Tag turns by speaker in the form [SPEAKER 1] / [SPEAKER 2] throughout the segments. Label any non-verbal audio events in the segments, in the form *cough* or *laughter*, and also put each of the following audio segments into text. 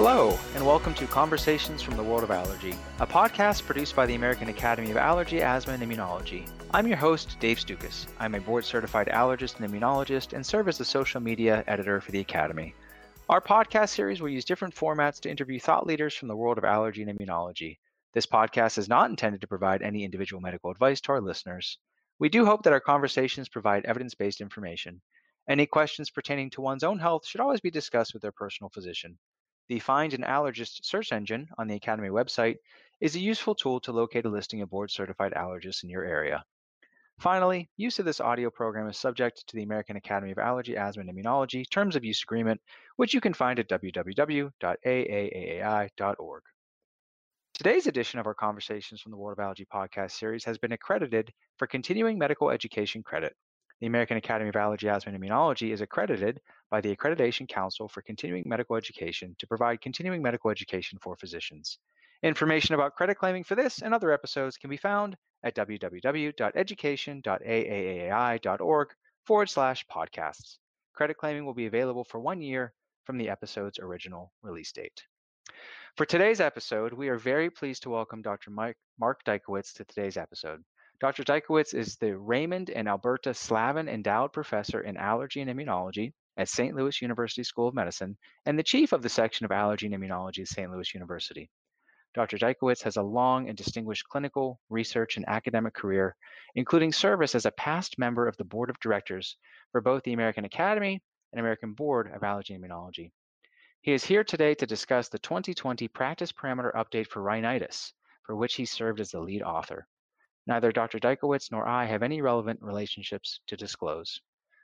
[SPEAKER 1] Hello, and welcome to Conversations from the World of Allergy, a podcast produced by the American Academy of Allergy, Asthma, and Immunology. I'm your host, Dave Stukus. I'm a board certified allergist and immunologist and serve as the social media editor for the Academy. Our podcast series will use different formats to interview thought leaders from the world of allergy and immunology. This podcast is not intended to provide any individual medical advice to our listeners. We do hope that our conversations provide evidence based information. Any questions pertaining to one's own health should always be discussed with their personal physician. The Find an Allergist search engine on the Academy website is a useful tool to locate a listing of board certified allergists in your area. Finally, use of this audio program is subject to the American Academy of Allergy, Asthma, and Immunology Terms of Use Agreement, which you can find at www.aaai.org. Today's edition of our Conversations from the World of Allergy podcast series has been accredited for continuing medical education credit. The American Academy of Allergy, Asthma, and Immunology is accredited by the Accreditation Council for Continuing Medical Education to provide continuing medical education for physicians. Information about credit claiming for this and other episodes can be found at www.education.aaai.org forward slash podcasts. Credit claiming will be available for one year from the episode's original release date. For today's episode, we are very pleased to welcome Dr. Mike, Mark Dykewicz to today's episode. Dr. Dykewicz is the Raymond and Alberta Slavin Endowed Professor in Allergy and Immunology at St. Louis University School of Medicine and the Chief of the Section of Allergy and Immunology at St. Louis University. Dr. Dykewicz has a long and distinguished clinical, research, and academic career, including service as a past member of the Board of Directors for both the American Academy and American Board of Allergy and Immunology. He is here today to discuss the 2020 Practice Parameter Update for Rhinitis, for which he served as the lead author. Neither Dr. Dykewicz nor I have any relevant relationships to disclose.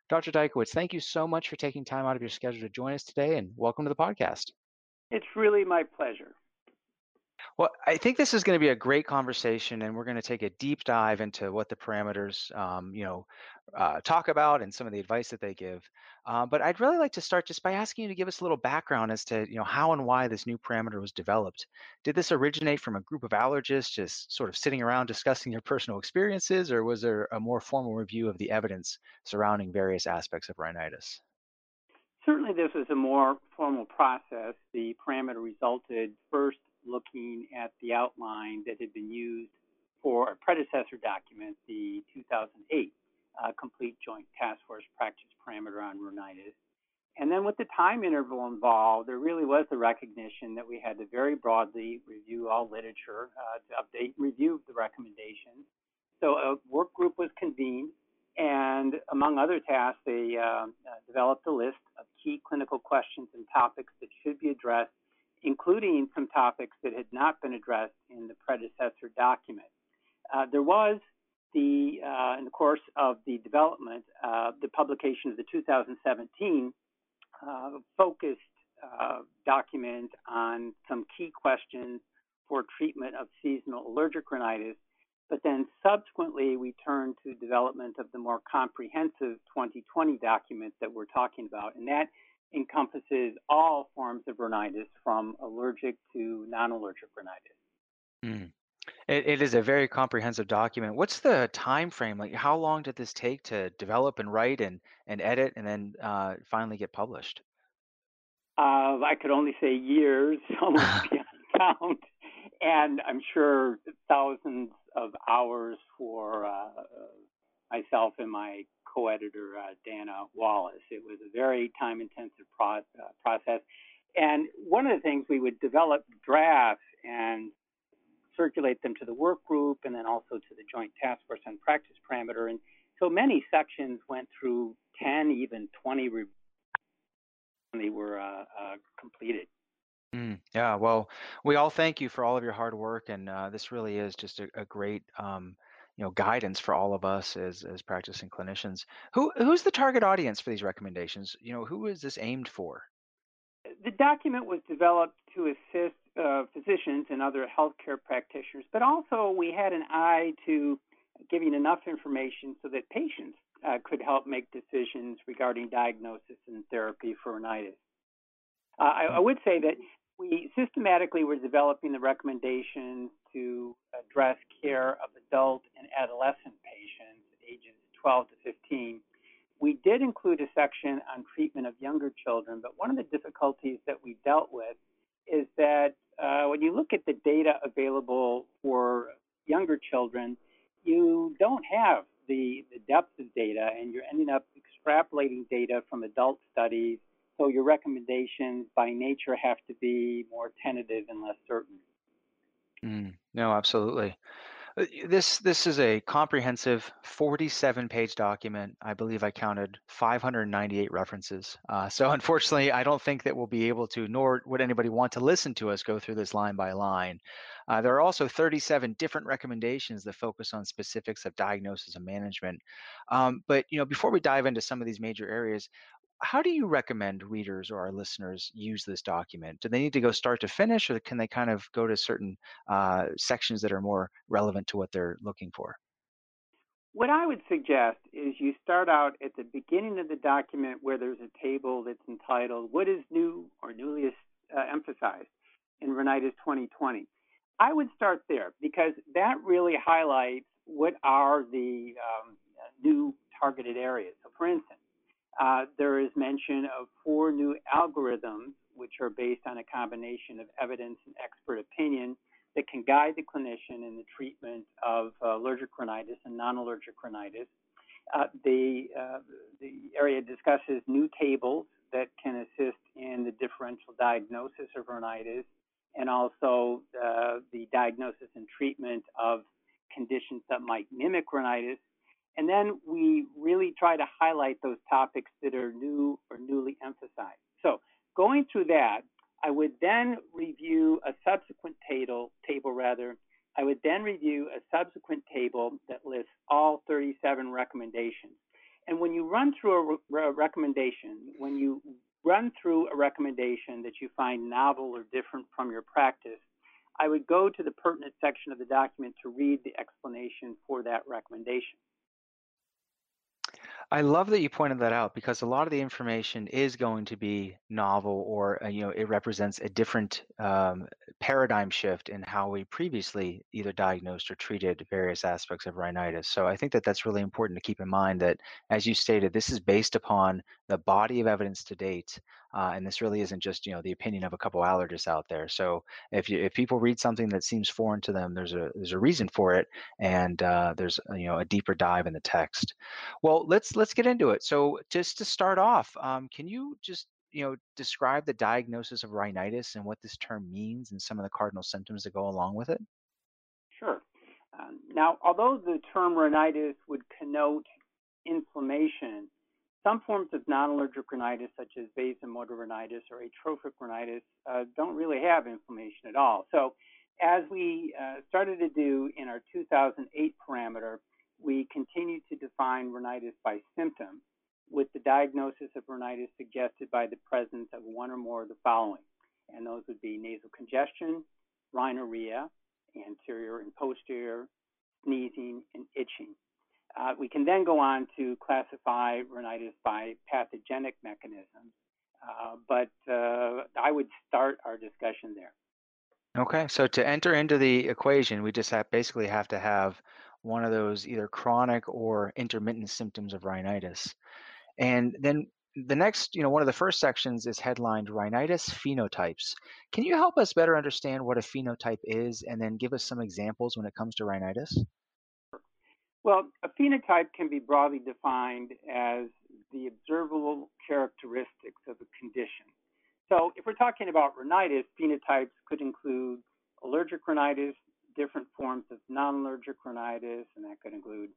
[SPEAKER 1] Dr. Dykewicz, thank you so much for taking time out of your schedule to join us today and welcome to the podcast.
[SPEAKER 2] It's really my pleasure.
[SPEAKER 1] Well, I think this is going to be a great conversation, and we're going to take a deep dive into what the parameters, um, you know, uh, talk about and some of the advice that they give. Uh, but I'd really like to start just by asking you to give us a little background as to, you know, how and why this new parameter was developed. Did this originate from a group of allergists just sort of sitting around *laughs* discussing their personal experiences, or was there a more formal review of the evidence surrounding various aspects of rhinitis?
[SPEAKER 2] Certainly, this was a more formal process. The parameter resulted first looking at the outline that had been used for a predecessor document, the 2008 uh, Complete Joint Task Force Practice Parameter on Rhinitis. And then with the time interval involved, there really was the recognition that we had to very broadly review all literature uh, to update and review the recommendations. So a work group was convened, and among other tasks, they uh, uh developed a list of key clinical questions and topics that should be addressed including some topics that had not been addressed in the predecessor document. Uh, there was the, uh, in the course of the development, uh, the publication of the 2017 uh, focused uh, document on some key questions for treatment of seasonal allergic rhinitis. But then subsequently, we turned to development of the more comprehensive 2020 document that we're talking about. And that encompasses all forms of rhinitis from allergic to non-allergic rhinitis.
[SPEAKER 1] Mm. It, it is a very comprehensive document. What's the time frame? Like, how long did this take to develop and write and, and edit, and then uh, finally get published?
[SPEAKER 2] Uh, I could only say years, *laughs* almost *laughs* beyond count, and I'm sure thousands of hours for uh, myself and my co-editor uh, Dana Wallace. It was a very time-intensive pro- uh, process, and one of the things we would develop drafts and circulate them to the work group, and then also to the Joint Task Force on Practice Parameter. And so many sections went through 10, even 20 reviews they were uh, uh, completed.
[SPEAKER 1] Mm, yeah, well, we all thank you for all of your hard work, and uh, this really is just a, a great um, you know guidance for all of us as as practicing clinicians. Who who's the target audience for these recommendations? You know who is this aimed for?
[SPEAKER 2] The document was developed to assist uh, physicians and other healthcare practitioners but also we had an eye to giving enough information so that patients uh, could help make decisions regarding diagnosis and therapy for rhinitis. Uh, I, I, would say that we systematically were developing the recommendations to address care of adult and adolescent patients ages 12 to 15. We did include a section on treatment of younger children, but one of the difficulties that we dealt with is that uh, when you look at the data available for younger children, you don't have the, the depth of data and you're ending up extrapolating data from adult studies. So your recommendations by nature have to be more tentative and less certain.
[SPEAKER 1] Mm, no, absolutely. Uh, this this is a comprehensive 47-page document. I believe I counted 598 references. Uh, so *laughs* unfortunately, I don't think that we'll be able to, nor would anybody want to listen to us go through this line by line. Uh, there are also 37 different recommendations that focus on specifics of diagnosis and management. Um, but you know, before we dive into some of these major areas, how do you recommend readers or our listeners use this document? Do they need to go start to finish, or can they kind of go to certain uh, sections that are more relevant to what they're looking for?
[SPEAKER 2] What I would suggest is you start out at the beginning of the document where there's a table that's entitled What is New or Newly uh, Emphasized in Rhinitis 2020. I would start there because that really highlights what are the um, new targeted areas. So, for instance, uh, there is mention of four new algorithms, which are based on a combination of evidence and expert opinion that can guide the clinician in the treatment of uh, allergic rhinitis and non-allergic rhinitis. Uh, the, uh, the area discusses new tables that can assist in the differential diagnosis of rhinitis and also uh, the diagnosis and treatment of conditions that might mimic rhinitis and then we really try to highlight those topics that are new or newly emphasized. So going through that, I would then review a subsequent table, table rather, I would then review a subsequent table that lists all 37 recommendations. And when you run through a, re- recommendation, when you run through a recommendation that you find novel or different from your practice, I would go to the pertinent section of the document to read the explanation for that recommendation.
[SPEAKER 1] I love that you pointed that out because a lot of the information is going to be novel or uh, you know it represents a different um, paradigm shift in how we previously either diagnosed or treated various aspects of rhinitis. So I think that that's really important to keep in mind that as you stated this is based upon the body of evidence to date uh, and this really isn't just you know the opinion of a couple allergists out there. So if you, if people read something that seems foreign to them, there's a there's a reason for it, and uh, there's you know a deeper dive in the text. Well, let's let's get into it. So just to start off, um, can you just you know describe the diagnosis of rhinitis and what this term means and some of the cardinal symptoms that go along with it?
[SPEAKER 2] Sure. Um, now, although the term rhinitis would connote inflammation, some forms of non-allergic rhinitis, such as vasomotor rhinitis or atrophic rhinitis, uh, don't really have inflammation at all. So, as we uh, started to do in our 2008 parameter, we continued to define rhinitis by symptom, with the diagnosis of rhinitis suggested by the presence of one or more of the following. And those would be nasal congestion, rhinorrhea, anterior and posterior, sneezing, and itching. Uh, we can then go on to classify rhinitis by pathogenic mechanisms, uh, but uh, I would start our discussion there.
[SPEAKER 1] Okay, so to enter into the equation, we just have, basically have to have one of those either chronic or intermittent symptoms of rhinitis. And then the next, you know, one of the first sections is headlined Rhinitis Phenotypes. Can you help us better understand what a phenotype is and then give us some examples when it comes to rhinitis?
[SPEAKER 2] Well, a phenotype can be broadly defined as the observable characteristics of a condition. So, if we're talking about rhinitis, phenotypes could include allergic rhinitis, different forms of non allergic rhinitis, and that could include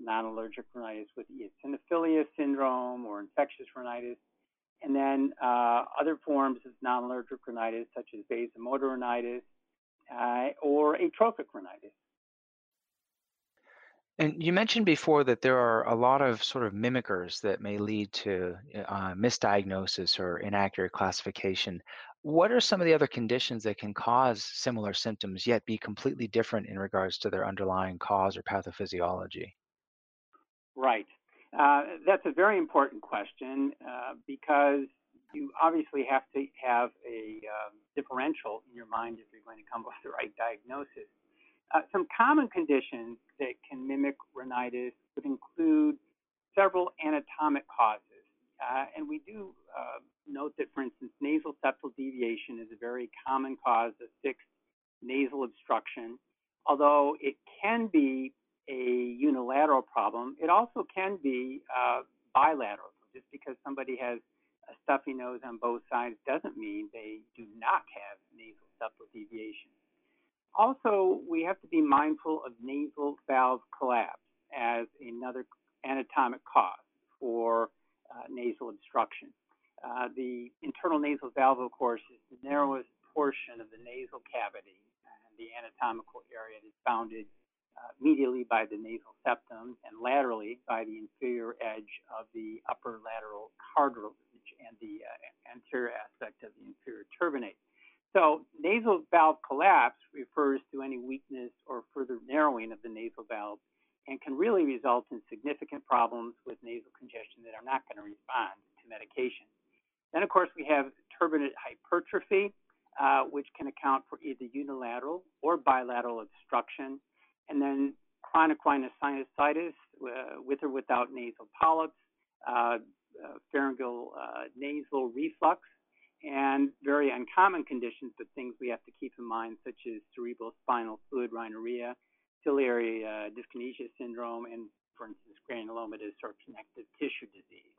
[SPEAKER 2] non allergic rhinitis with eosinophilia syndrome or infectious rhinitis, and then uh, other forms of non allergic rhinitis, such as vasomotor rhinitis uh, or atrophic rhinitis.
[SPEAKER 1] And you mentioned before that there are a lot of sort of mimickers that may lead to uh, misdiagnosis or inaccurate classification. What are some of the other conditions that can cause similar symptoms yet be completely different in regards to their underlying cause or pathophysiology?
[SPEAKER 2] Right. Uh, that's a very important question uh, because you obviously have to have a um, differential in your mind if you're going to come up with the right diagnosis. Uh, some common conditions that can mimic rhinitis would include several anatomic causes. Uh, and we do uh, note that, for instance, nasal septal deviation is a very common cause of fixed nasal obstruction. Although it can be a unilateral problem, it also can be uh, bilateral. Just because somebody has a stuffy nose on both sides doesn't mean they do not have nasal septal deviation. Also, we have to be mindful of nasal valve collapse as another anatomic cause for uh, nasal obstruction. Uh, the internal nasal valve, of course, is the narrowest portion of the nasal cavity and the anatomical area is bounded uh, medially by the nasal septum and laterally by the inferior edge of the upper lateral cartilage and the uh, anterior aspect of the inferior turbinate. So nasal valve collapse refers to any weakness or further narrowing of the nasal valve and can really result in significant problems with nasal congestion that are not going to respond to medication. Then, of course, we have turbinate hypertrophy, uh, which can account for either unilateral or bilateral obstruction. And then chronic rhinosinusitis uh, with or without nasal polyps, uh, uh pharyngeal uh, nasal reflux, and very uncommon conditions, but things we have to keep in mind, such as cerebral spinal fluid rhinorrhea, ciliary uh, dyskinesia syndrome, and, for instance, granulomatous or connective tissue disease.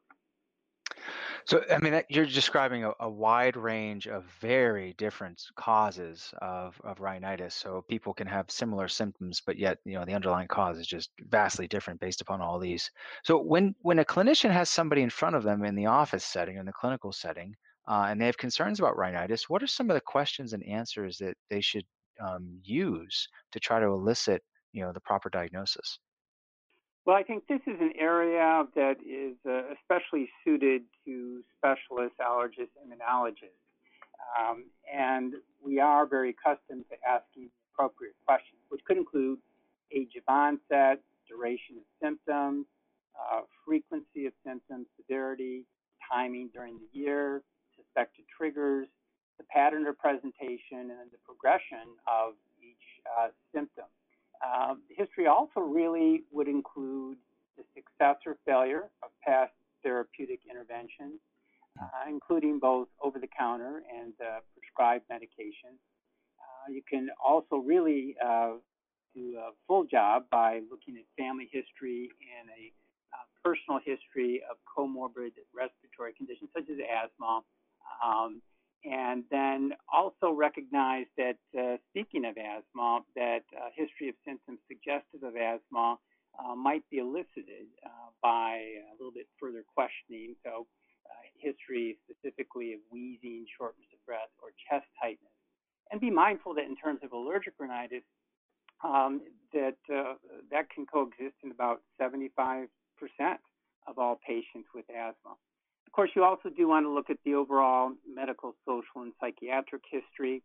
[SPEAKER 1] So, I mean, you're describing a, a, wide range of very different causes of, of rhinitis. So people can have similar symptoms, but yet, you know, the underlying cause is just vastly different based upon all these. So when when a clinician has somebody in front of them in the office setting, in the clinical setting, uh, and they have concerns about rhinitis, what are some of the questions and answers that they should um, use to try to elicit, you know, the proper diagnosis?
[SPEAKER 2] Well, I think this is an area that is uh, especially suited to specialists, allergists, immunologists. Um, and we are very accustomed to asking appropriate questions, which could include age of onset, duration of symptoms, uh, frequency of symptoms, severity, timing during the year, suspected triggers, the pattern of presentation, and the progression of each uh, symptom. Uh, history also really would include the success or failure of past therapeutic interventions, uh, including both over-the-counter and uh, prescribed medications. Uh, you can also really uh, do a full job by looking at family history and a personal history of comorbid respiratory conditions such as asthma, um, and then also recognize that, uh, speaking of asthma, that uh, history of symptoms suggestive of asthma uh, might be elicited uh, by a little bit further questioning. So, uh, history specifically of wheezing, shortness of breath, or chest tightness. And be mindful that in terms of allergic rhinitis, um, that uh, that can coexist in about 75% of all patients with asthma. Of course, you also do want to look at the overall medical, social, and psychiatric history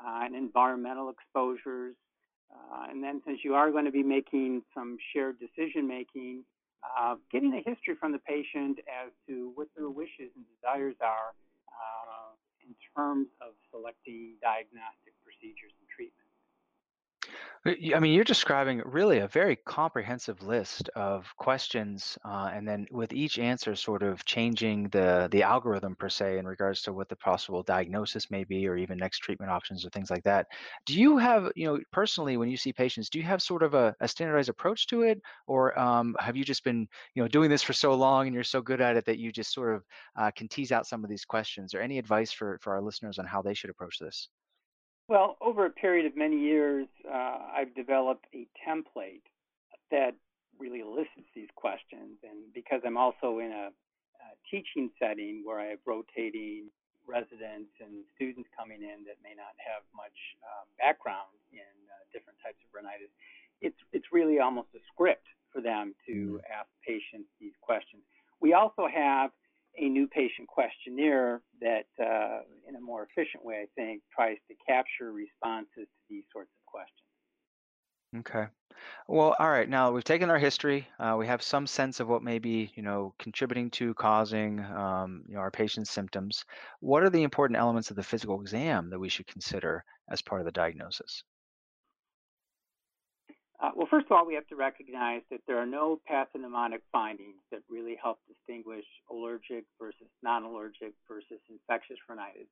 [SPEAKER 2] uh, and environmental exposures. Uh, and then, since you are going to be making some shared decision making, uh, getting a history from the patient as to what their wishes and desires are uh, in terms of selecting diagnostic procedures.
[SPEAKER 1] I mean, you're describing really a very comprehensive list of questions, uh, and then with each answer, sort of changing the the algorithm per se in regards to what the possible diagnosis may be, or even next treatment options or things like that. Do you have, you know, personally, when you see patients, do you have sort of a, a standardized approach to it, or um, have you just been, you know, doing this for so long and you're so good at it that you just sort of uh, can tease out some of these questions? Or any advice for for our listeners on how they should approach this?
[SPEAKER 2] Well, over a period of many years, uh, I've developed a template that really elicits these questions. And because I'm also in a, a teaching setting where I have rotating residents and students coming in that may not have much um, background in uh, different types of rhinitis, it's it's really almost a script for them to mm. ask patients these questions. We also have a new patient questionnaire that, uh, in a more efficient way, I think, tries to capture responses to these sorts of questions.
[SPEAKER 1] Okay. Well, all right. Now we've taken our history. Uh, we have some sense of what may be, you know, contributing to causing, um, you know, our patient's symptoms. What are the important elements of the physical exam that we should consider as part of the diagnosis?
[SPEAKER 2] Uh, well, first of all, we have to recognize that there are no pathognomonic findings that really help distinguish allergic versus non-allergic versus infectious rhinitis.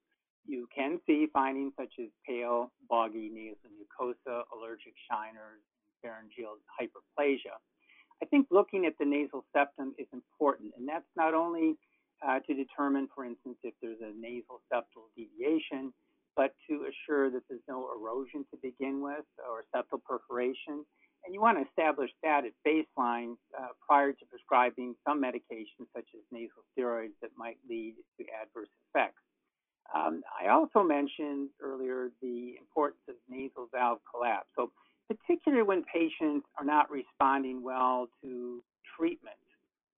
[SPEAKER 2] You can see findings such as pale, boggy nasal mucosa, allergic shiners, pharyngeal hyperplasia. I think looking at the nasal septum is important, and that's not only uh, to determine, for instance, if there's a nasal septal deviation, but to assure that there's no erosion to begin with or septal perforation. And you want to establish that at baseline uh, prior to prescribing some medications such as nasal steroids that might lead to adverse effects. Um, I also mentioned earlier the importance of nasal valve collapse. So, particularly when patients are not responding well to treatment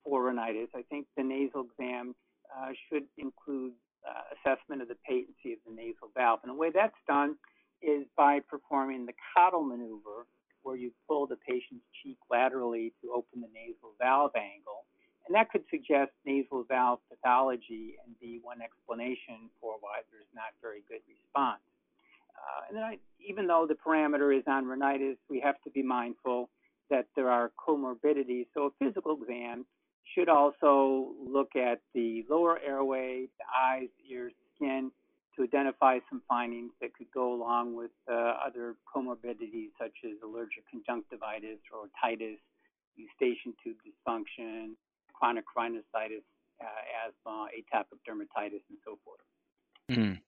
[SPEAKER 2] for rhinitis, I think the nasal exam uh, should include uh, assessment of the patency of the nasal valve. And the way that's done is by performing the Cottle maneuver, where you pull the patient's cheek laterally to open the nasal valve angle. And that could suggest nasal valve pathology and be one explanation for why there's not very good response. Uh, and then I, even though the parameter is on rhinitis, we have to be mindful that there are comorbidities. So a physical exam should also look at the lower airway, the eyes, ears, skin, to identify some findings that could go along with uh, other comorbidities such as allergic conjunctivitis otitis, eustachian tube dysfunction, chronic rhinosinusitis, uh, asthma, atopic dermatitis, and so forth.
[SPEAKER 1] Mm.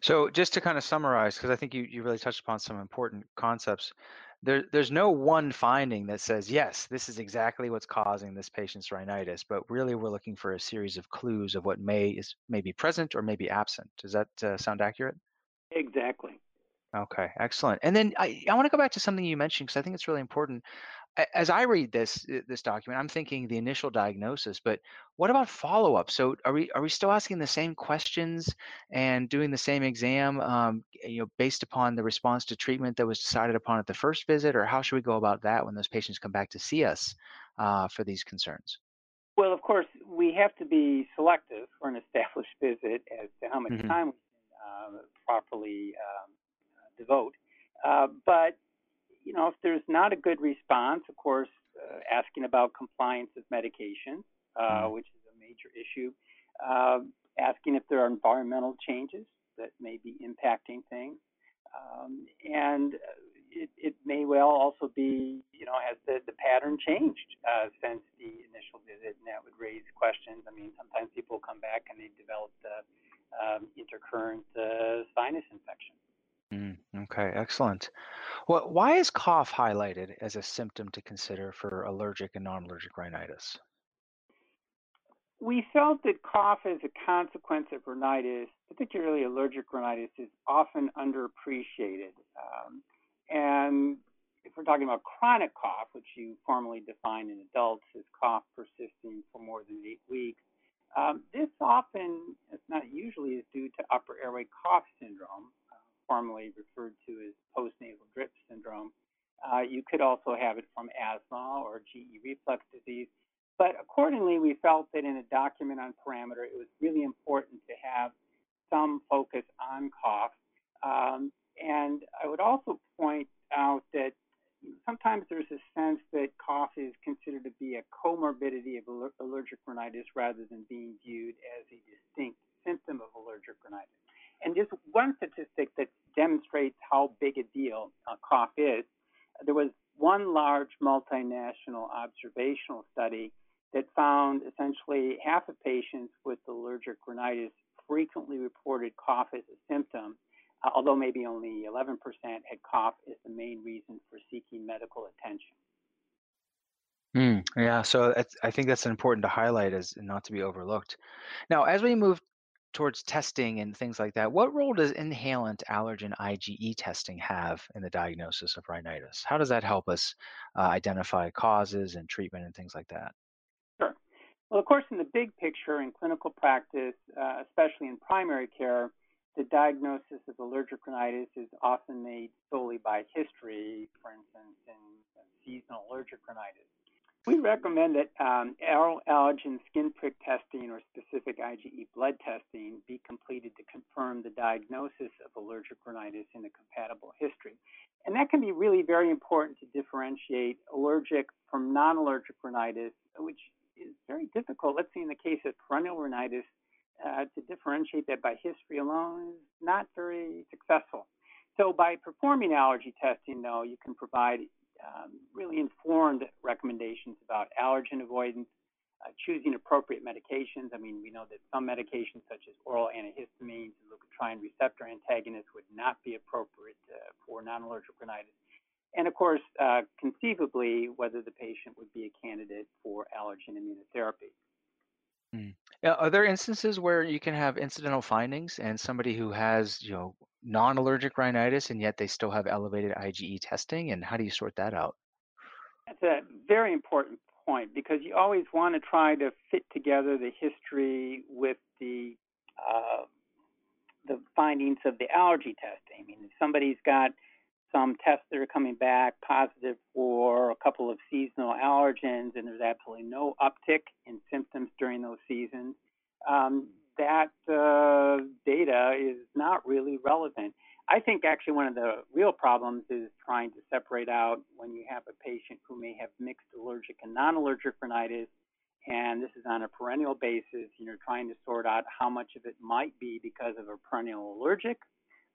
[SPEAKER 1] So just to kind of summarize, because I think you, you really touched upon some important concepts, there, there's no one finding that says, yes, this is exactly what's causing this patient's rhinitis, but really we're looking for a series of clues of what may is may be present or may be absent. Does that uh, sound accurate?
[SPEAKER 2] Exactly.
[SPEAKER 1] Okay, excellent. And then I, I want to go back to something you mentioned because I think it's really important as I read this uh, this document, I'm thinking the initial diagnosis, but what about follow up? So are we are we still asking the same questions and doing the same exam, um, you know, based upon the response to treatment that was decided upon at the first visit, or how should we go about that when those patients come back to see us uh, for these concerns?
[SPEAKER 2] Well, of course, we have to be selective for an established *laughs* visit as to how much mm-hmm. time we can uh, properly um, devote. Uh, but you know, if there's not a good response, of course, uh, asking about compliance with medication, uh, mm-hmm. which is a major issue, uh, asking if there are environmental changes that may be impacting things, um, and it, it, may well also be, you know, has the, the pattern changed uh, since the initial visit, and that would raise questions. I mean, sometimes people come back and they've developed uh, um, intercurrent uh, sinus infection.
[SPEAKER 1] Mm, okay, excellent. Well, why is cough highlighted as a symptom to consider for allergic and non-allergic rhinitis?
[SPEAKER 2] We felt that cough as a consequence of rhinitis, particularly allergic rhinitis, is often underappreciated. Um, and if we're talking about chronic cough, which you formally define in adults as cough persisting for more than eight weeks, um, this often, it's not usually, is due to upper airway cough syndrome, formerly referred to as postnasal drip syndrome. Uh, you could also have it from asthma or GE reflux disease. But accordingly, we felt that in a document on parameter, it was really important to have some focus on cough. Um, and I would also point out that sometimes there's a sense that cough is considered to be a comorbidity of allergic rhinitis rather than being viewed as a distinct symptom of allergic rhinitis. And just one statistic that demonstrates how big a deal uh, cough is, there was one large multinational observational study that found essentially half of patients with allergic rhinitis frequently reported cough as a symptom, uh, although maybe only 11% had cough as the main reason for seeking medical attention.
[SPEAKER 1] Mm, yeah, so I think that's important to highlight as not to be overlooked. Now, as we move towards testing and things like that, what role does inhalant allergen IgE testing have in the diagnosis of rhinitis? How does that help us uh, identify causes and treatment and things like that?
[SPEAKER 2] Sure. Well, of course, in the big picture in clinical practice, uh, especially in primary care, the diagnosis of allergic rhinitis is often made solely by history, for instance, in seasonal allergic rhinitis. We recommend that um, allergen skin prick testing or specific IgE blood testing be completed to confirm the diagnosis of allergic rhinitis in a compatible history. And that can be really very important to differentiate allergic from non allergic rhinitis, which is very difficult. Let's say in the case of perennial rhinitis, uh, to differentiate that by history alone is not very successful. So, by performing allergy testing, though, you can provide um, really informed recommendations about allergen avoidance, uh, choosing appropriate medications. I mean, we know that some medications, such as oral antihistamines and leukotriene receptor antagonists, would not be appropriate uh, for non allergic rhinitis. And of course, uh, conceivably, whether the patient would be a candidate for allergen immunotherapy.
[SPEAKER 1] Mm. Are there instances where you can have incidental findings and somebody who has, you know, non-allergic rhinitis and yet they still have elevated IgE testing? And how do you sort that out?
[SPEAKER 2] That's a very important point because you always want to try to fit together the history with the uh, the findings of the allergy testing. I mean, if somebody's got some tests that are coming back positive for a couple of seasonal allergens and there's absolutely no uptick in symptoms during those seasons, um, that uh, data is not really relevant. I think actually one of the real problems is trying to separate out when you have a patient who may have mixed allergic and non-allergic rhinitis, and this is on a perennial basis. You know, trying to sort out how much of it might be because of a perennial allergic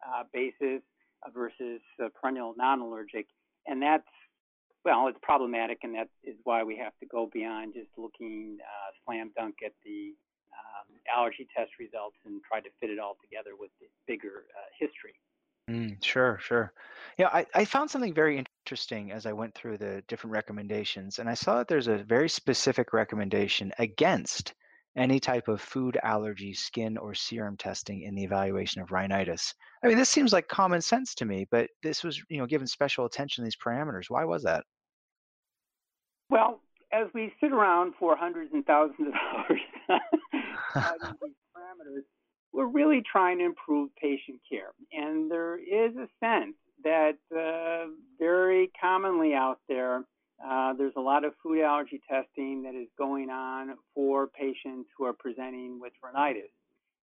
[SPEAKER 2] uh, basis versus perennial non-allergic, and that's well, it's problematic, and that is why we have to go beyond just looking uh, slam dunk at the um, allergy test results and try to fit it all together with the bigger uh, history.
[SPEAKER 1] Mm, sure, sure. Yeah, I, I found something very interesting as I went through the different recommendations, and I saw that there's a very specific recommendation against any type of food allergy, skin, or serum testing in the evaluation of rhinitis. I mean, this seems like common sense to me, but this was, you know, given special attention to these parameters. Why was that?
[SPEAKER 2] Well, as we sit around for hundreds and thousands of *laughs* hours these parameters, we're really trying to improve patient care. And there is a sense that uh, very commonly out there, uh, there's a lot of food allergy testing that is going on for patients who are presenting with rhinitis.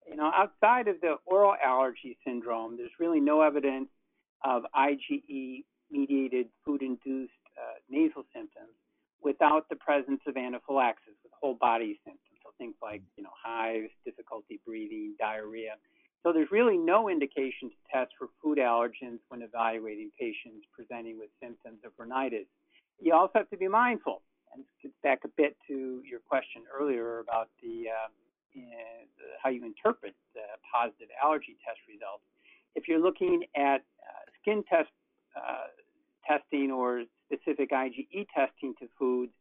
[SPEAKER 2] You know, outside of the oral allergy syndrome, there's really no evidence of IgE mediated food induced uh, nasal symptoms without the presence of anaphylaxis with whole body symptoms things like you know hives, difficulty breathing, diarrhea. So there's really no indication to test for food allergens when evaluating patients presenting with symptoms of rhinitis. You also have to be mindful, and gets back a bit to your question earlier about the uh, uh, how you interpret the positive allergy test results. If you're looking at uh, skin test uh, testing or specific IgE testing to foods,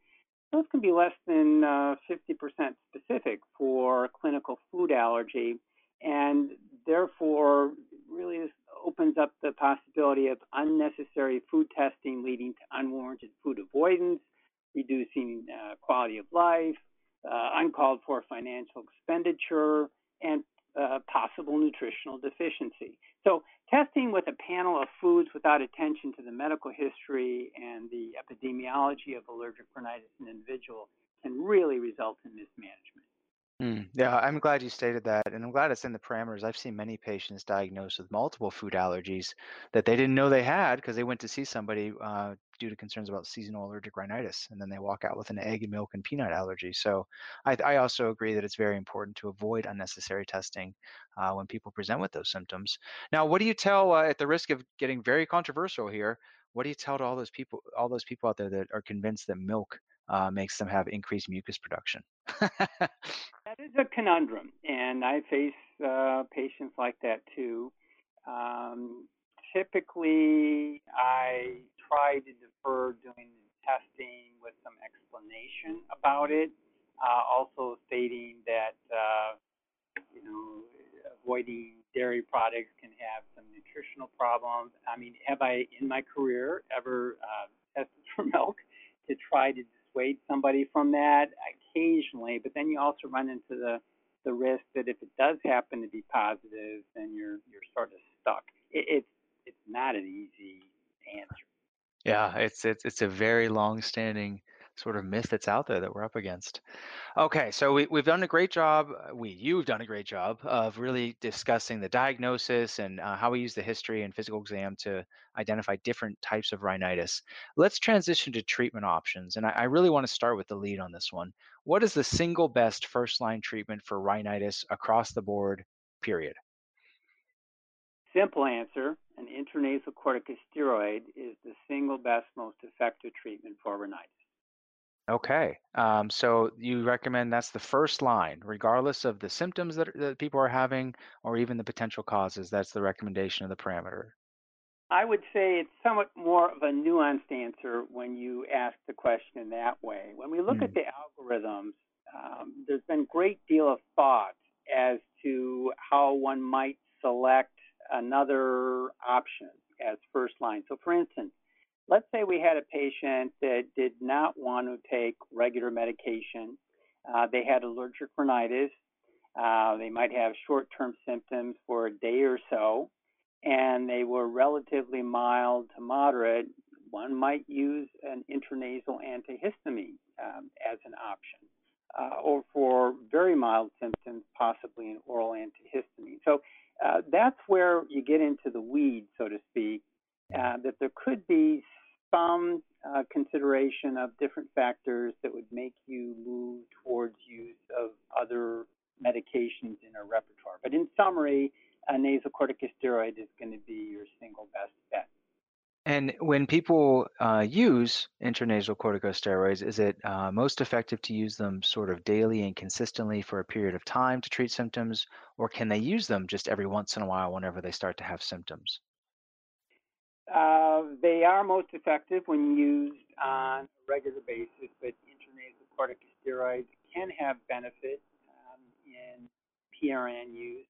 [SPEAKER 2] those can be less than uh, 50% specific for clinical food allergy, and therefore really this opens up the possibility of unnecessary food testing leading to unwarranted food avoidance, reducing uh, quality of life, uh, uncalled for financial expenditure, and uh, possible nutritional deficiency. So, testing with a panel of foods without attention to the medical history and the epidemiology of allergic rhinitis in an individual can really result in mismanagement.
[SPEAKER 1] Mm, yeah, I'm glad you stated that, and I'm glad it's in the parameters. I've seen many patients diagnosed with multiple food allergies that they didn't know they had because they went to see somebody uh, due to concerns about seasonal allergic rhinitis, and then they walk out with an egg, milk, and peanut allergy. So, I, I also agree that it's very important to avoid unnecessary testing uh, when people present with those symptoms. Now, what do you tell, uh, at the risk of getting very controversial here, what do you tell to all those people, all those people out there that are convinced that milk uh, makes them have increased mucus production? *laughs*
[SPEAKER 2] that is a conundrum, and I face uh, patients like that too. Um, typically, I try to defer doing the testing with some explanation about it, uh, also stating that uh, you know avoiding dairy products can have some nutritional problems. I mean, have I in my career ever uh, tested *laughs* for milk to try to dissuade somebody from that? Occasionally, but then you also run into the the risk that if it does happen to be positive, then you're you're sort of stuck. It, it's it's not an easy answer.
[SPEAKER 1] Yeah, it's it's it's a very long-standing sort of myth that's out there that we're up against. Okay, so we, we've done a great job. uh, We, you've done a great job of really discussing the diagnosis and uh, how we use the history and physical exam to identify different types of rhinitis. Let's transition to treatment options, and I, I really want to start with the lead on this one. What is the single best first line treatment for rhinitis across the board? Period.
[SPEAKER 2] Simple answer: an intranasal corticosteroid is the single best, most effective treatment for rhinitis.
[SPEAKER 1] Okay. Um, so you recommend that's the first line, regardless of the symptoms that, that people are having or even the potential causes. That's the recommendation of the parameter.
[SPEAKER 2] I would say it's somewhat more of a nuanced answer when you ask the question in that way. When we look
[SPEAKER 1] Mm.
[SPEAKER 2] at the algorithms, um, there's been a great deal of thought as to how one might select another option as first line. So, for instance, let's say we had a patient that did not want to take regular medication. Uh, they had allergic rhinitis. Uh, they might have short term symptoms for a day or so, and they were relatively mild to moderate. One might use an intranasal antihistamine um, as an option. Uh, or for very mild symptoms, possibly an oral antihistamine. So uh, that's where you get into the weeds, so to speak, uh, that there could be some uh, consideration of different factors that would make you move towards use of other medications in our repertoire. But in summary, a nasal corticosteroid is going to be your single best bet.
[SPEAKER 1] And when people uh, use intranasal corticosteroids, is it uh, most effective to use them sort of daily and consistently for a period of time to treat symptoms, or can they use them just every once in a while whenever they start to have symptoms?
[SPEAKER 2] Uh, they are most effective when used on a regular basis, but intranasal corticosteroids can have benefit um, in PRN use.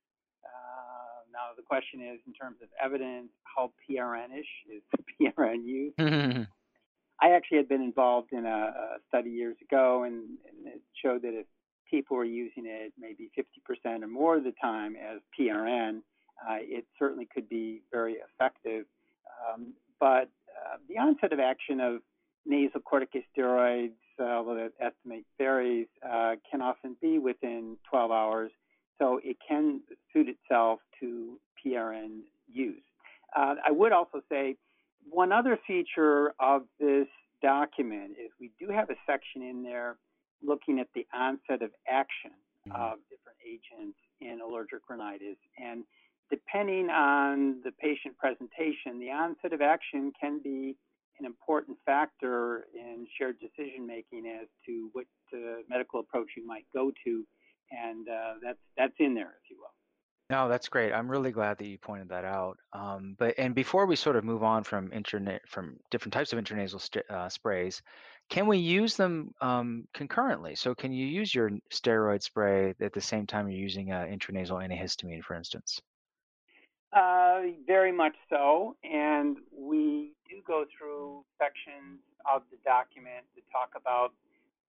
[SPEAKER 2] Uh, now, the question is, in terms of evidence, how PRN-ish is *laughs* PRN use? *laughs* I actually had been involved in a, a study years ago, and, and, it showed that if people were using it maybe 50% or more of the time as PRN, uh, it certainly could be very effective. Um, but uh, the onset of action of nasal corticosteroids, uh, although that estimate varies, uh, can often be within 12 hours. So it can suit itself to PRN use. Uh, I would also say one other feature of this document is we do have a section in there looking at the onset of action of different agents in allergic rhinitis. And depending on the patient presentation, the onset of action can be an important factor in shared decision making as to what uh, medical approach you might go to, and uh, that's that's in there, if you will.
[SPEAKER 1] No, that's great. I'm really glad that you pointed that out. Um, but and before we sort of move on from internet from different types of intranasal st- uh, sprays, can we use them um, concurrently? So can you use your steroid spray at the same time you're using an intranasal antihistamine, for instance?
[SPEAKER 2] Uh, very much so, and we do go through sections of the document to talk about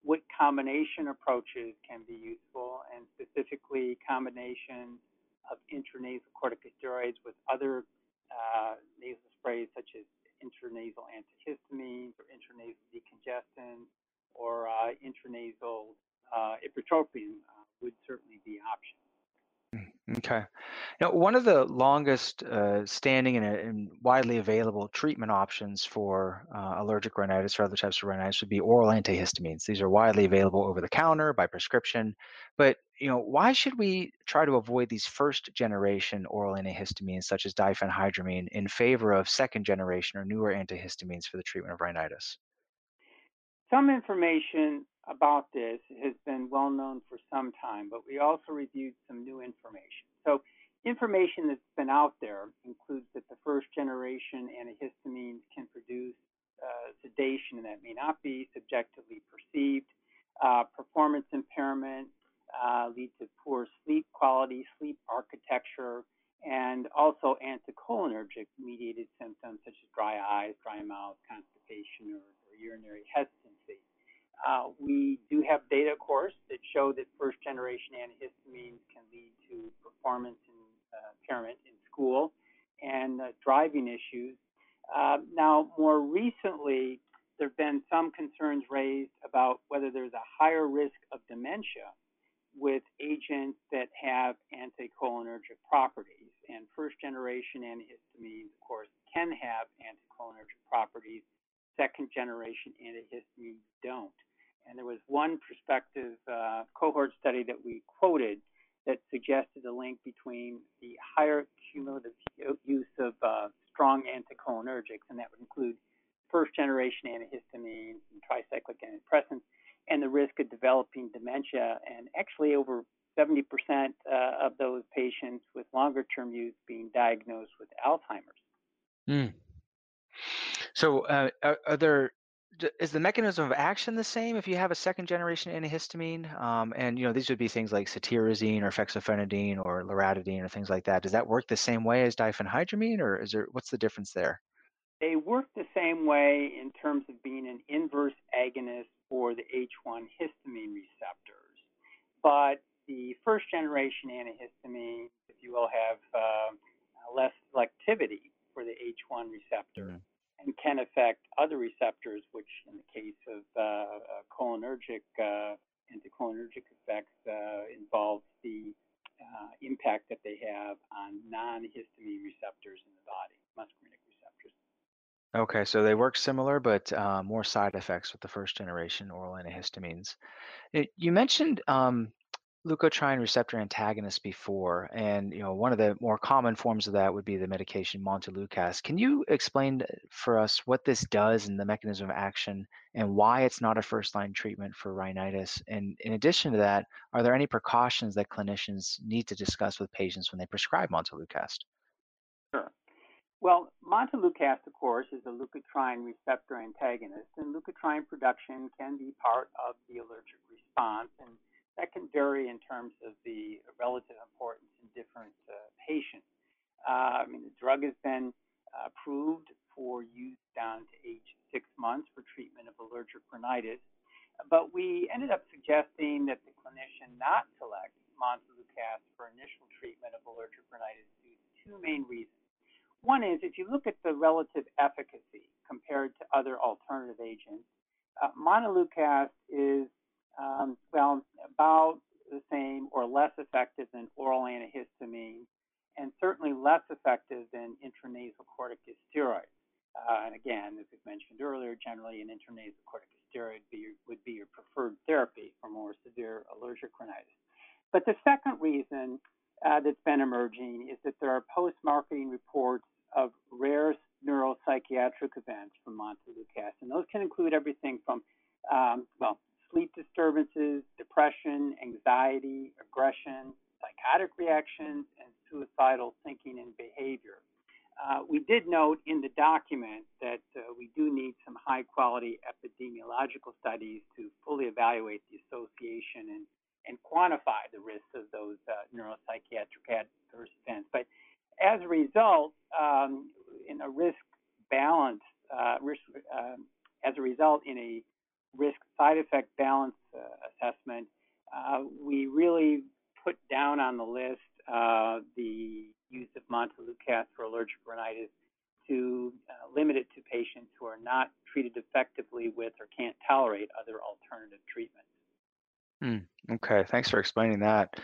[SPEAKER 2] what combination approaches can be useful, and specifically combinations of intranasal corticosteroids with other uh, nasal sprays such as intranasal antihistamines or intranasal decongestants or uh, intranasal uh, uh, would certainly be options.
[SPEAKER 1] Okay. Now, one of the longest uh, standing and, and, widely available treatment options for uh, allergic rhinitis or other types of rhinitis would be oral antihistamines. These are widely available over the counter by prescription. But, you know, why should we try to avoid these first generation oral antihistamines such as diphenhydramine in favor of second generation or newer antihistamines for the treatment of rhinitis?
[SPEAKER 2] Some information about this has been well known for some time, but we also reviewed some new information. So, information that's been out there includes that the first generation antihistamines can produce uh, sedation, that may not be subjectively perceived. Uh, performance impairment uh, lead to poor sleep quality, sleep architecture, and also anticholinergic mediated symptoms such as dry eyes, dry mouth, constipation, or, or urinary. Uh, we do have data, of course, that show that first generation antihistamines can lead to performance uh, impairment in school and uh, driving issues. Uh, now, more recently, there have been some concerns raised about whether there's a higher risk of dementia with agents that have anticholinergic properties. And first generation antihistamines, of course, can have anticholinergic properties. Second generation antihistamines don't. And there was one prospective uh, cohort study that we quoted that suggested a link between the higher cumulative use of uh, strong anticholinergics, and that would include first generation antihistamines and tricyclic antidepressants, and the risk of developing dementia. And actually, over 70% uh, of those patients with longer term use being diagnosed with Alzheimer's.
[SPEAKER 1] Mm. So, uh, are, are, there is the mechanism of action the same if you have a second generation antihistamine? Um, and you know these would be things like cetirizine or fexofenadine or loratadine or things like that. Does that work the same way as diphenhydramine, or is there what's the difference there?
[SPEAKER 2] They work the same way in terms of being an inverse agonist for the H1 histamine receptors, but the first generation antihistamines, if you will, have uh, less selectivity for the H1 receptor. Mm-hmm and can affect other receptors, which in the case of uh, uh, cholinergic, uh, anticholinergic effects uh, involves the uh, impact that they have on non-histamine receptors in the body, muscarinic receptors.
[SPEAKER 1] Okay, so they work similar, but uh, more side effects with the first generation oral antihistamines. It, you mentioned um, leukotriene receptor antagonists before, and you know one of the more common forms of that would be the medication montelukast. Can you explain uh, for us what this does and the mechanism of action, and why it's not a first-line treatment for rhinitis? And in addition to that, are there any precautions that clinicians need to discuss with patients when they prescribe montelukast?
[SPEAKER 2] Sure. Well, montelukast, of course, is a leukotriene receptor antagonist, and leukotriene production can be part of the allergic response. And that can vary in terms of the relative importance in different uh, patients. Uh, I mean, the drug has been approved for use down to age six months for treatment of allergic rhinitis, but we ended up suggesting that the clinician not select montelukast for initial treatment of allergic rhinitis due to two main reasons. One is if you look at the relative efficacy compared to other alternative agents, uh, montelukast is um, well, about the same or less effective than oral antihistamine, and certainly less effective than intranasal corticosteroids. Uh, and again, as we mentioned earlier, generally an intranasal corticosteroid be, would be your preferred therapy for more severe allergic rhinitis. But the second reason uh, that's been emerging is that there are post-marketing reports of rare neuropsychiatric events from montelukast, and those can include everything from um, well, sleep disturbances, depression, anxiety, aggression, psychotic reactions, and suicidal thinking and behavior. Uh, we did note in the document that uh, we do need some high quality epidemiological studies to fully evaluate the association and, and quantify the risks of those uh, neuropsychiatric adverse events. But as a result, um, in a risk balance, uh, risk, um, as a result, in a risk side effect balance uh, assessment, uh, we really put down on the list uh, the use of montelukast for allergic rhinitis to uh, limit it to patients who are not treated effectively with or can't tolerate other alternative treatments.
[SPEAKER 1] Hmm. Okay, thanks for explaining that.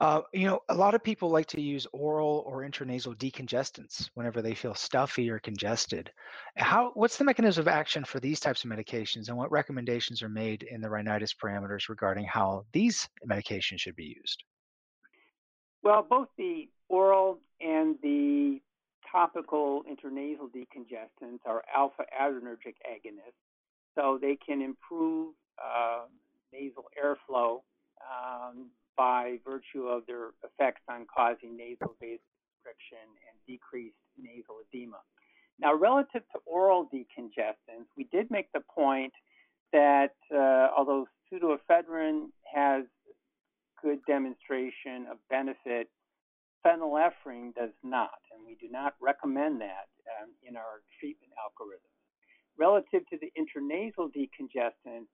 [SPEAKER 1] Uh, you know, a lot of people like to use oral or intranasal decongestants whenever they feel stuffy or congested. How? What's the mechanism of action for these types of medications, and what recommendations are made in the rhinitis parameters regarding how these medications should be used?
[SPEAKER 2] Well, both the oral and the topical intranasal decongestants are alpha adrenergic agonists, so they can improve uh, nasal airflow um, by virtue of their effects on causing nasal vasoconstriction and decreased nasal edema. Now, relative to oral decongestants, we did make the point that uh, although pseudoephedrine has good demonstration of benefit, phenylephrine does not, and we do not recommend that um, in our treatment algorithm. Relative to the intranasal decongestant,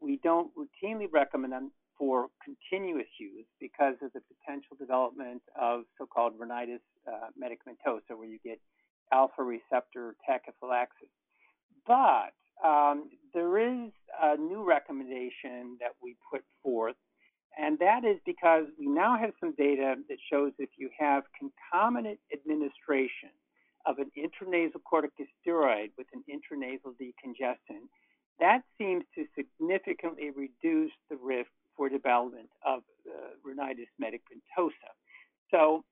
[SPEAKER 2] we don't routinely recommend them for continuous use because of the potential development of so-called rhinitis uh, medicamentosa, where you get alpha receptor tachyphylaxis. But um, there is a new recommendation that we put forth, and that is because we now have some data that shows if you have concomitant administration of an intranasal corticosteroid with an intranasal decongestant, that seems to significantly reduce the risk for development of uh, rhinitis medicamentosa. So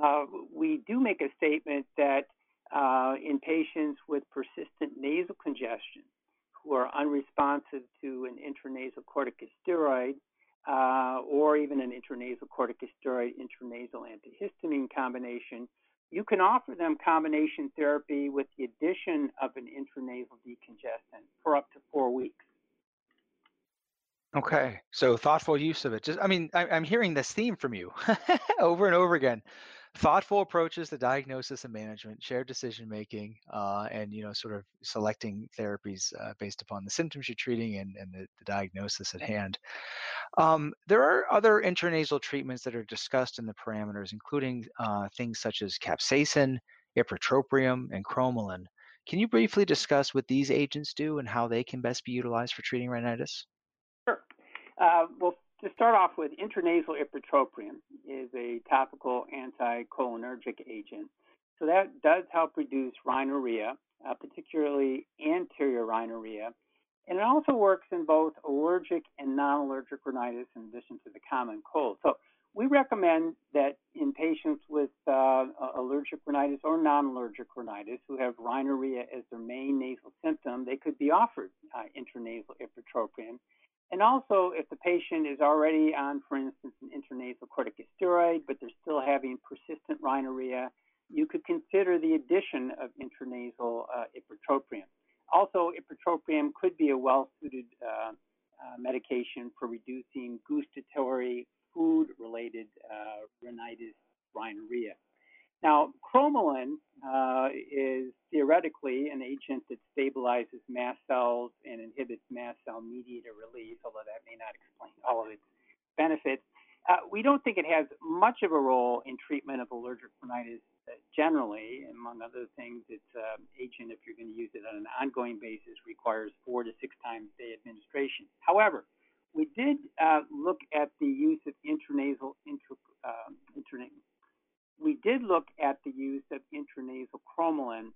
[SPEAKER 2] uh, we do make a statement that uh, in patients with persistent nasal congestion who are unresponsive to an intranasal corticosteroid or even an intranasal corticosteroid intranasal antihistamine combination, you can offer them combination therapy with the addition of an intranasal decongestant for up to four weeks.
[SPEAKER 1] Okay, so thoughtful use of it. Just, I mean, I, am hearing this theme from you *laughs* over and over again. Thoughtful approaches to diagnosis and management, shared decision making, uh, and you know, sort of selecting therapies uh, based upon the symptoms you're treating and, and the, the diagnosis at hand. Um, there are other intranasal treatments that are discussed in the parameters, including uh, things such as capsaicin, ipratropium, and cromolyn. Can you briefly discuss what these agents do and how they can best be utilized for treating rhinitis?
[SPEAKER 2] Uh, well, to start off with, intranasal ipratropium is a topical anticholinergic agent. So that does help reduce rhinorrhea, uh, particularly anterior rhinorrhea, and it also works in both allergic and non-allergic rhinitis in addition to the common cold. So we recommend that in patients with uh, allergic rhinitis or non-allergic rhinitis who have rhinorrhea as their main nasal symptom, they could be offered uh, intranasal ipratropium. And also, if the patient is already on, for instance, an intranasal corticosteroid, but they're still having persistent rhinorrhea, you could consider the addition of intranasal uh, ipratropium. Also, ipratropium could be a well-suited uh, uh, medication for reducing gustatory food-related uh, rhinitis rhinorrhea. Now, cromolyn uh, is theoretically an agent that stabilizes mast cells and inhibits mast cell mediator release, although that may not explain all of its benefits. Uh, we don't think it has much of a role in treatment of allergic rhinitis generally, among other things, it's an um, agent, if you're going to use it on an ongoing basis, requires four to six times day administration. However, we did uh, look at the use of intranasal intra, uh, we did look at the use of intranasal cromolyn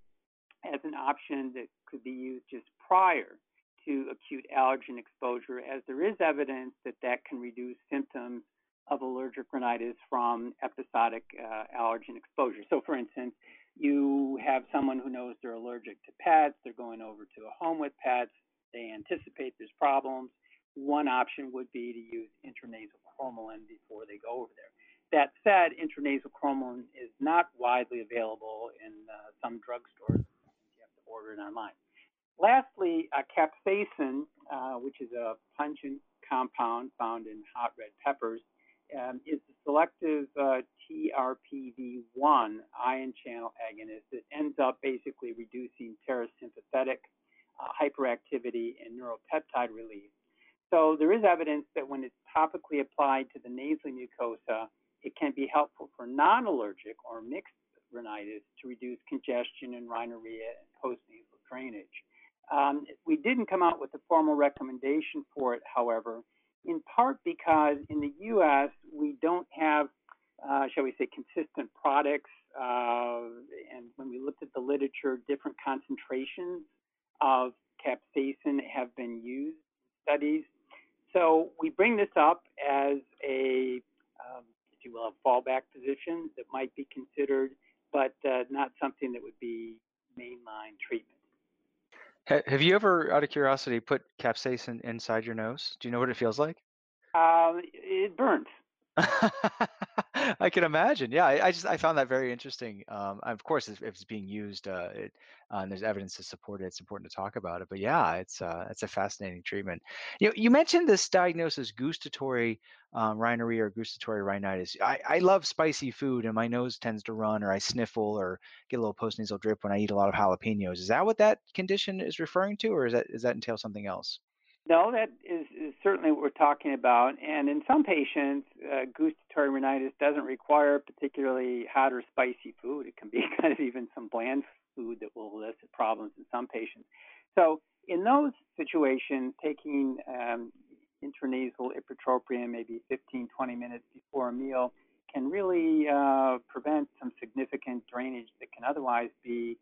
[SPEAKER 2] as an option that could be used just prior to acute allergen exposure, as there is evidence that that can reduce symptoms of allergic rhinitis from episodic uh, allergen exposure. So, for instance, you have someone who knows they're allergic to pets, they're going over to a home with pets, they anticipate there's problems. One option would be to use intranasal cromolyn before they go over there. That said, intranasal cromolyn is not widely available in uh, some drugstores. You have to order it online. Lastly, uh, capsaicin, uh, which is a pungent compound found in hot red peppers, um, is the selective uh, TRPV1 ion channel agonist that ends up basically reducing parasympathetic uh, hyperactivity and neuropeptide release. So there is evidence that when it's topically applied to the nasal mucosa, it can be helpful for non-allergic or mixed rhinitis to reduce congestion and rhinorrhea and postnasal drainage. Um, we didn't come out with a formal recommendation for it, however, in part because in the U.S. we don't have, uh, shall we say, consistent products. Uh, and when we looked at the literature, different concentrations of capsaicin have been used in studies. So we bring this up as a, um, you will, a fallback position that might be considered, but uh, not something that would be mainline treatment.
[SPEAKER 1] Have you ever, out of curiosity, put capsaicin inside your nose? Do you know what it feels like?
[SPEAKER 2] Um, it burns. *laughs* *laughs*
[SPEAKER 1] I can imagine. Yeah, I, I, just I found that very interesting. Um, of course, if, if, it's being used, uh, it, uh, and there's evidence to support it, it's important to talk about it. But yeah, it's uh, it's a fascinating treatment. You know, you mentioned this diagnosis, gustatory um, rhinorrhea or gustatory rhinitis. I, I love spicy food, and my nose tends to run, or I sniffle, or get a little postnasal drip when I eat a lot of jalapenos. Is that what that condition is referring to, or is that is that entail something else?
[SPEAKER 2] No, that is, is, certainly what we're talking about. And in some patients, uh, gustatory rhinitis doesn't require particularly hot or spicy food. It can be *laughs* kind of even some bland food that will elicit problems in some patients. So in those situations, taking um, intranasal ipratropium maybe 15, 20 minutes before a meal can really uh, prevent some significant drainage that can otherwise be,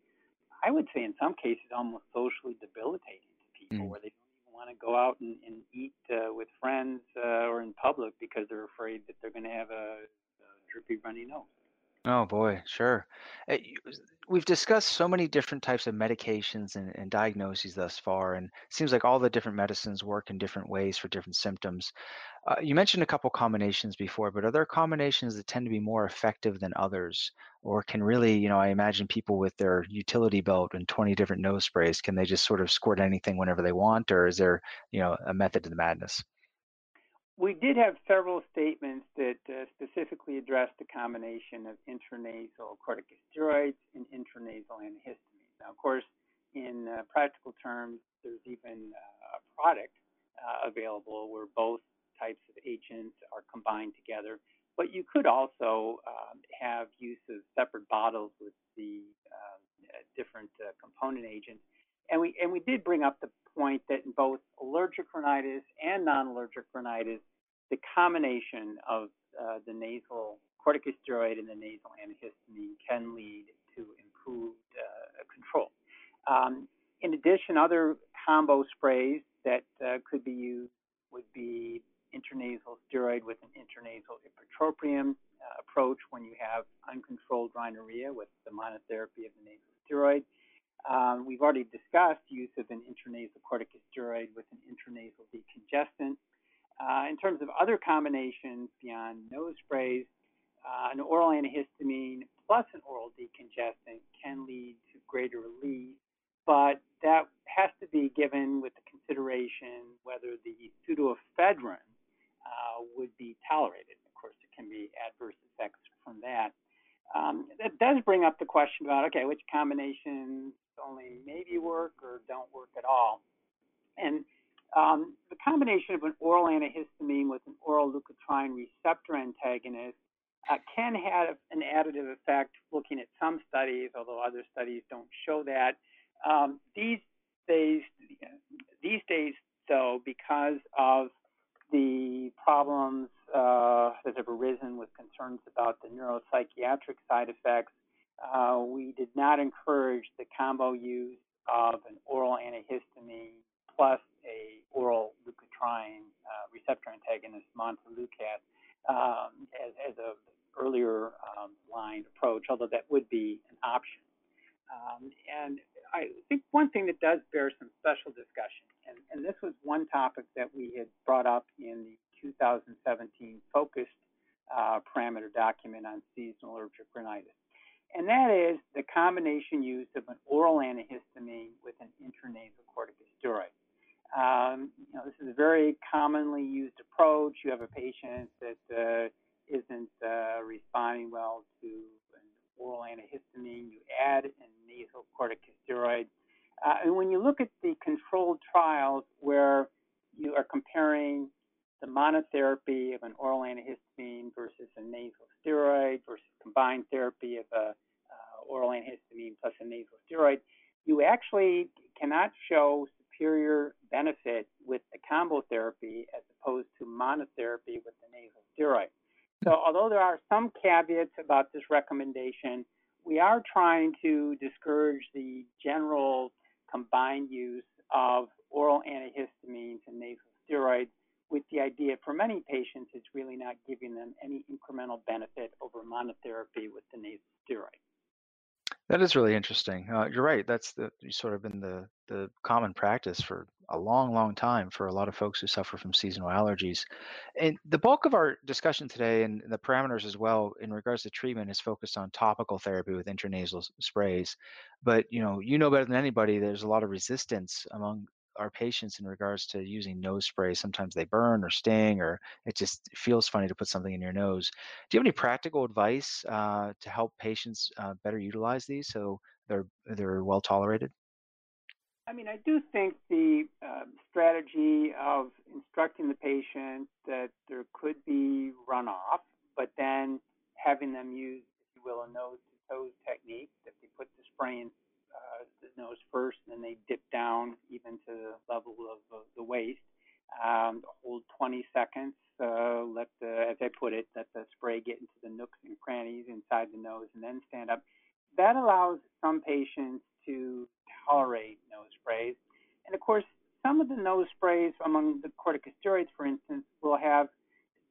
[SPEAKER 2] I would say, in some cases, almost socially debilitating to people, mm. where they want to go out and, and eat uh, with friends uh, or in public because they're afraid that they're going to have a, a drippy, runny nose.
[SPEAKER 1] Oh boy, sure. Uh, We've discussed so many different types of medications and, and diagnoses thus far, and it seems like all the different medicines work in different ways for different symptoms. Uh, you mentioned a couple combinations before, but are there combinations that tend to be more effective than others? Or can really, you know, I imagine people with their utility belt and 20 different nose sprays, can they just sort of squirt anything whenever they want, or is there, you know, a method to the madness?
[SPEAKER 2] We did have several statements that uh, specifically addressed the combination of intranasal corticosteroids and intranasal antihistamines. Now, of course, in uh, practical terms, there's even uh, a product uh, available where both types of agents are combined together. But you could also um, have use of separate bottles with the um, different uh, component agents. And we and we did bring up the point that in both allergic rhinitis and non-allergic rhinitis, the combination of uh, the nasal corticosteroid and the nasal antihistamine can lead to improved uh, control. Um, in addition, other combo sprays that uh, could be used would be intranasal steroid with an intranasal ipratropium uh, approach when you have uncontrolled rhinorrhea with the monotherapy of the nasal steroid. Um, we've already discussed use of an intranasal corticosteroid with an intranasal decongestant. Uh, in terms of other combinations beyond nose sprays, uh, an oral antihistamine plus an oral decongestant can lead to greater relief, but that has to be given with the consideration whether the pseudoephedrine uh, would be tolerated. Of course, there can be adverse effects from that. Um, that does bring up the question about okay, which combinations only maybe work or don't work at all. And um, the combination of an oral antihistamine with an oral leukotriene receptor antagonist uh, can have an additive effect looking at some studies, although other studies don't show that. Um, these days, these days, though, because of the problems uh, that have arisen with concerns about the neuropsychiatric side effects, uh, we did not encourage the combo use of an oral antihistamine plus a oral leukotriene uh, receptor antagonist, montelukast, um, as, as a earlier um, line approach, although that would be an option. Um, and I think one thing that does bear some special discussion, and, and, this was one topic that we had brought up in the 2017 focused uh, parameter document on seasonal allergic rhinitis, and that is the combination use of an oral antihistamine with an intranasal corticosteroid. Um, you know, this is a very commonly used approach. You have a patient that uh, isn't uh, responding well to an oral antihistamine. You add a nasal corticosteroid. Uh, and when you look at the controlled trials where you are comparing the monotherapy of an oral antihistamine versus a nasal steroid versus combined therapy of a uh, oral antihistamine plus a nasal steroid, you actually cannot show superior benefit with the combo therapy as opposed to monotherapy with the nasal steroid. So, although there are some caveats about this recommendation, we are trying to discourage the general combined use of oral antihistamines and nasal steroids with the idea for many patients it's really not giving them any incremental benefit over monotherapy with the nasal steroid.
[SPEAKER 1] That is really interesting. Uh, you're right. That's the sort of been the the common practice for a long, long time for a lot of folks who suffer from seasonal allergies. And the bulk of our discussion today and the parameters as well in regards to treatment is focused on topical therapy with intranasal sprays. But you know, you know better than anybody, there's a lot of resistance among our patients in regards to using nose spray. Sometimes they burn or sting, or it just feels funny to put something in your nose. Do you have any practical advice uh, to help patients uh, better utilize these so they're they're well tolerated?
[SPEAKER 2] I mean, I do think the uh, strategy of instructing the patient that there could be runoff, but then having them use, if you will, a nose to toes technique, that they put the spray in uh, the nose first then they dip down even to the level of, of the waist. Um, hold 20 seconds. Uh, let the, as I put it, let the spray get into the nooks and crannies inside the nose, and then stand up. That allows some patients to tolerate nose sprays, and of course, some of the nose sprays among the corticosteroids, for instance, will have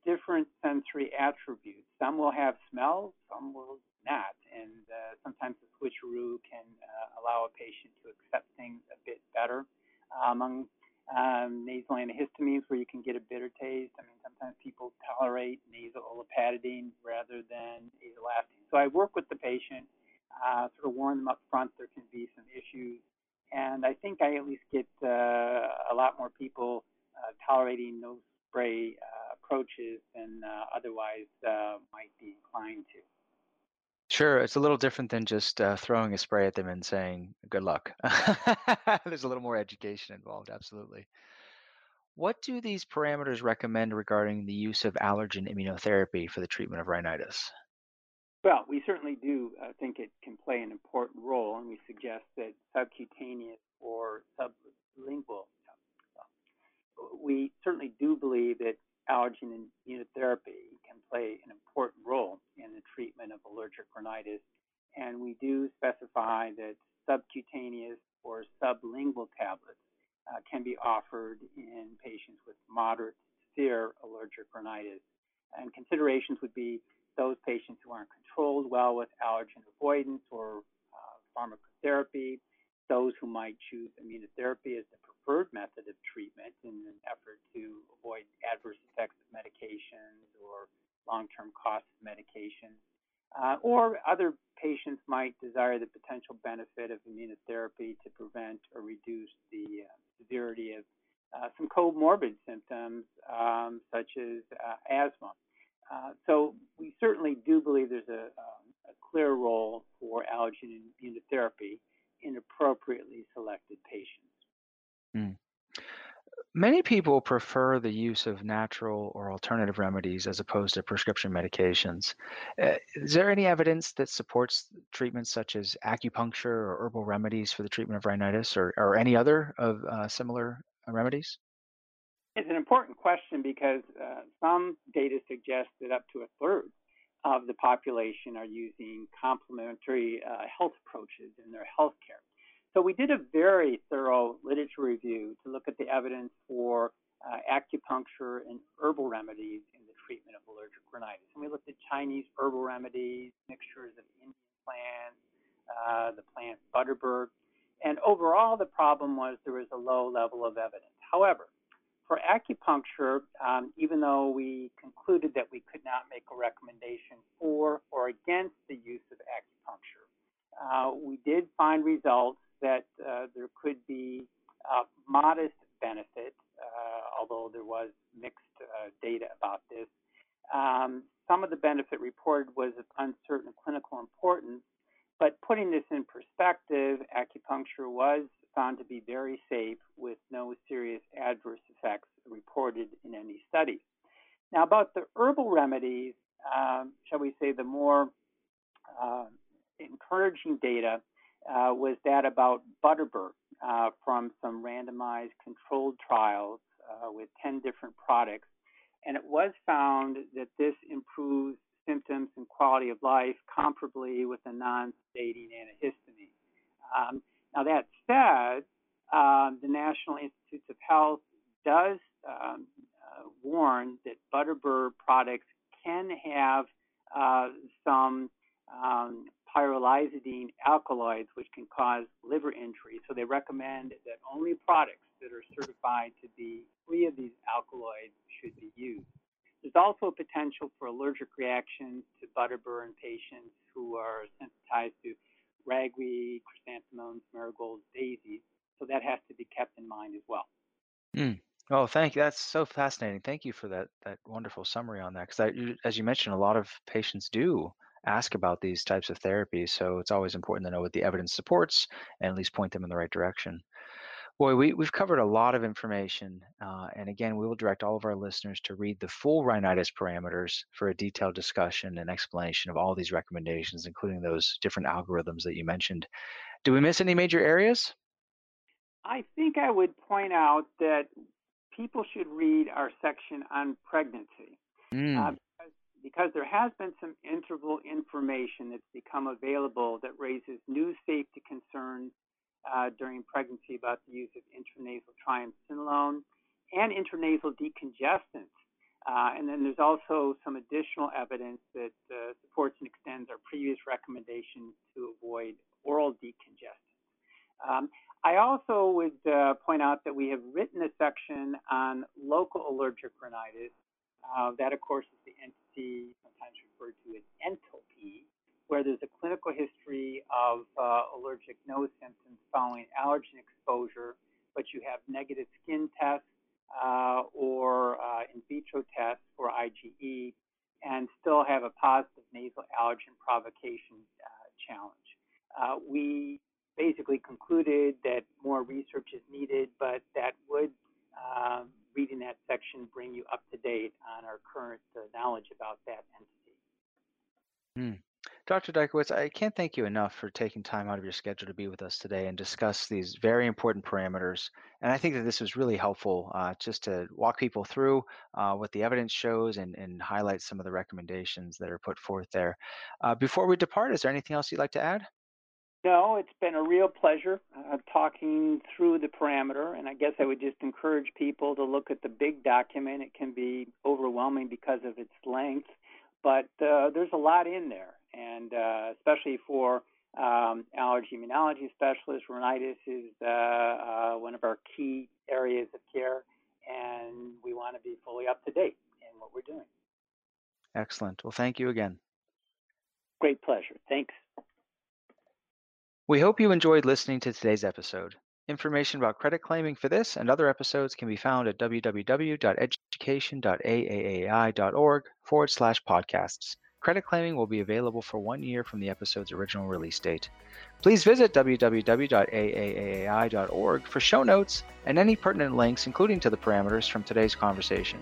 [SPEAKER 2] different sensory attributes. Some will have smell, some will not, and uh, sometimes the switcheroo can uh, allow a patient to accept things a bit better. Uh, among um, nasal antihistamines, where you can get a bitter taste, I mean, sometimes people tolerate nasal olopatadine rather than azelastine. So I work with the patient, uh, sort of warn them up front there can be some issues, and I think I at least get uh, a lot more people uh, tolerating nose spray approaches than uh, otherwise uh, might be inclined to.
[SPEAKER 1] Sure, it's a little different than just uh, throwing a spray at them and saying good luck. *laughs* There's a little more education involved, absolutely. What do these parameters recommend regarding the use of allergen immunotherapy for the treatment of rhinitis?
[SPEAKER 2] Well, we certainly do uh, think it can play an important role, and we suggest that subcutaneous or sublingual. Uh, we certainly do believe that allergen immunotherapy can play an important role in the treatment of allergic rhinitis, and we do specify that subcutaneous or sublingual tablets uh, can be offered in patients with moderate to severe allergic rhinitis. And considerations would be those patients who aren't controlled well with allergen avoidance or uh, pharmacotherapy, those who might choose immunotherapy as the preferred method of treatment in an effort to avoid adverse effects of medications or long-term costs of medications. Uh, or other patients might desire the potential benefit of immunotherapy to prevent or reduce the uh, severity of uh, some comorbid symptoms um, such as uh, asthma. Uh, so we certainly do believe there's a, um, a clear role for allergen immunotherapy in appropriately selected patients.
[SPEAKER 1] Mm. Many people prefer the use of natural or alternative remedies as opposed to prescription medications. Uh, is there any evidence that supports treatments such as acupuncture or herbal remedies for the treatment of rhinitis or, or any other of uh, similar remedies?
[SPEAKER 2] It's an important question because uh, some data suggest that up to a third of the population are using complementary uh, health approaches in their healthcare. So we did a very thorough literature review to look at the evidence for uh, acupuncture and herbal remedies in the treatment of allergic rhinitis. And we looked at Chinese herbal remedies, mixtures of Indian plants, uh, the plant butterbur. And overall, the problem was there was a low level of evidence. However, for acupuncture, um, even though we concluded that we could not make a recommendation for or against the use of acupuncture, uh, we did find results that uh, there could be modest benefit, uh, although there was mixed uh, data about this. Um, some of the benefit reported was of uncertain clinical importance, but putting this in perspective, acupuncture was found to be very safe with no serious adverse effects reported in any study. Now, about the herbal remedies, um, shall we say, the more uh, encouraging data uh, was that about Butterbur uh, from some randomized controlled trials uh, with 10 different products. And it was found that this improves symptoms and quality of life comparably with a non sedating antihistamine. Um, now, that said, uh, the National Institutes of Health does um, uh, warn that Butterbur products can have uh, some um, pyrrolizidine alkaloids, which can cause liver injury. So they recommend that only products that are certified to be free of these alkaloids should be used. There's also a potential for allergic reactions to butterbur in patients who are sensitized to ragweed, chrysanthemums, marigolds, daisies. So that has to be kept in mind as well.
[SPEAKER 1] Mm. Oh, thank you. That's so fascinating. Thank you for that that wonderful summary on that. Because as you mentioned, a lot of patients do ask about these types of therapies, so it's always important to know what the evidence supports and at least point them in the right direction. Boy, we, we've covered a lot of information. Uh, and again, we will direct all of our listeners to read the full rhinitis parameters for a detailed discussion and explanation of all these recommendations, including those different algorithms that you mentioned. Do we miss any major areas?
[SPEAKER 2] I think I would point out that people should read our section on pregnancy.
[SPEAKER 1] Mm.
[SPEAKER 2] Uh, because, there has been some interval information that's become available that raises new safety concerns uh, during pregnancy about the use of intranasal triamcinolone and intranasal decongestants. Uh, and then there's also some additional evidence that uh, supports and extends our previous recommendations to avoid oral decongestants. Um, I also would uh, point out that we have written a section on local allergic rhinitis. Uh, that, of course, is the entity sometimes referred to as entopy, where there's a clinical history of uh, allergic nose symptoms following allergen exposure, but you have negative skin tests uh, or uh, in vitro tests for IgE and still have a positive nasal allergen provocation uh, challenge. Uh, we basically concluded that more research is needed, but that would, um, reading that section, bring you up to date on our current uh, knowledge about that entity.
[SPEAKER 1] Mm. Dr. Dykewicz, I can't thank you enough for taking time out of your schedule to be with us today and discuss these very important parameters. And I think that this was really helpful uh, just to walk people through uh, what the evidence shows and, and, highlight some of the recommendations that are put forth there. Uh, before we depart, is there anything else you'd like to add?
[SPEAKER 2] No, it's been a real pleasure uh, talking through the parameter, and I guess I would just encourage people to look at the big document. It can be overwhelming because of its length, but uh, there's a lot in there and uh, especially for um, allergy immunology specialists, rhinitis is uh, uh, one of our key areas of care, and we want to be fully up to date in what we're doing.
[SPEAKER 1] Excellent. Well, thank you again.
[SPEAKER 2] Great pleasure. Thanks.
[SPEAKER 1] We hope you enjoyed listening to today's episode. Information about credit claiming for this and other episodes can be found at www.education.aaai.org forward slash podcasts. Credit claiming will be available for one year from the episode's original release date. Please visit www.aaai.org for show notes and any pertinent links, including to the parameters from today's conversation.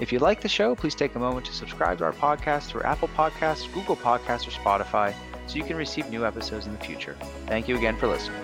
[SPEAKER 1] If you like the show, please take a moment to subscribe to our podcast through Apple Podcasts, Google Podcasts, or Spotify so you can receive new episodes in the future. Thank you again for listening.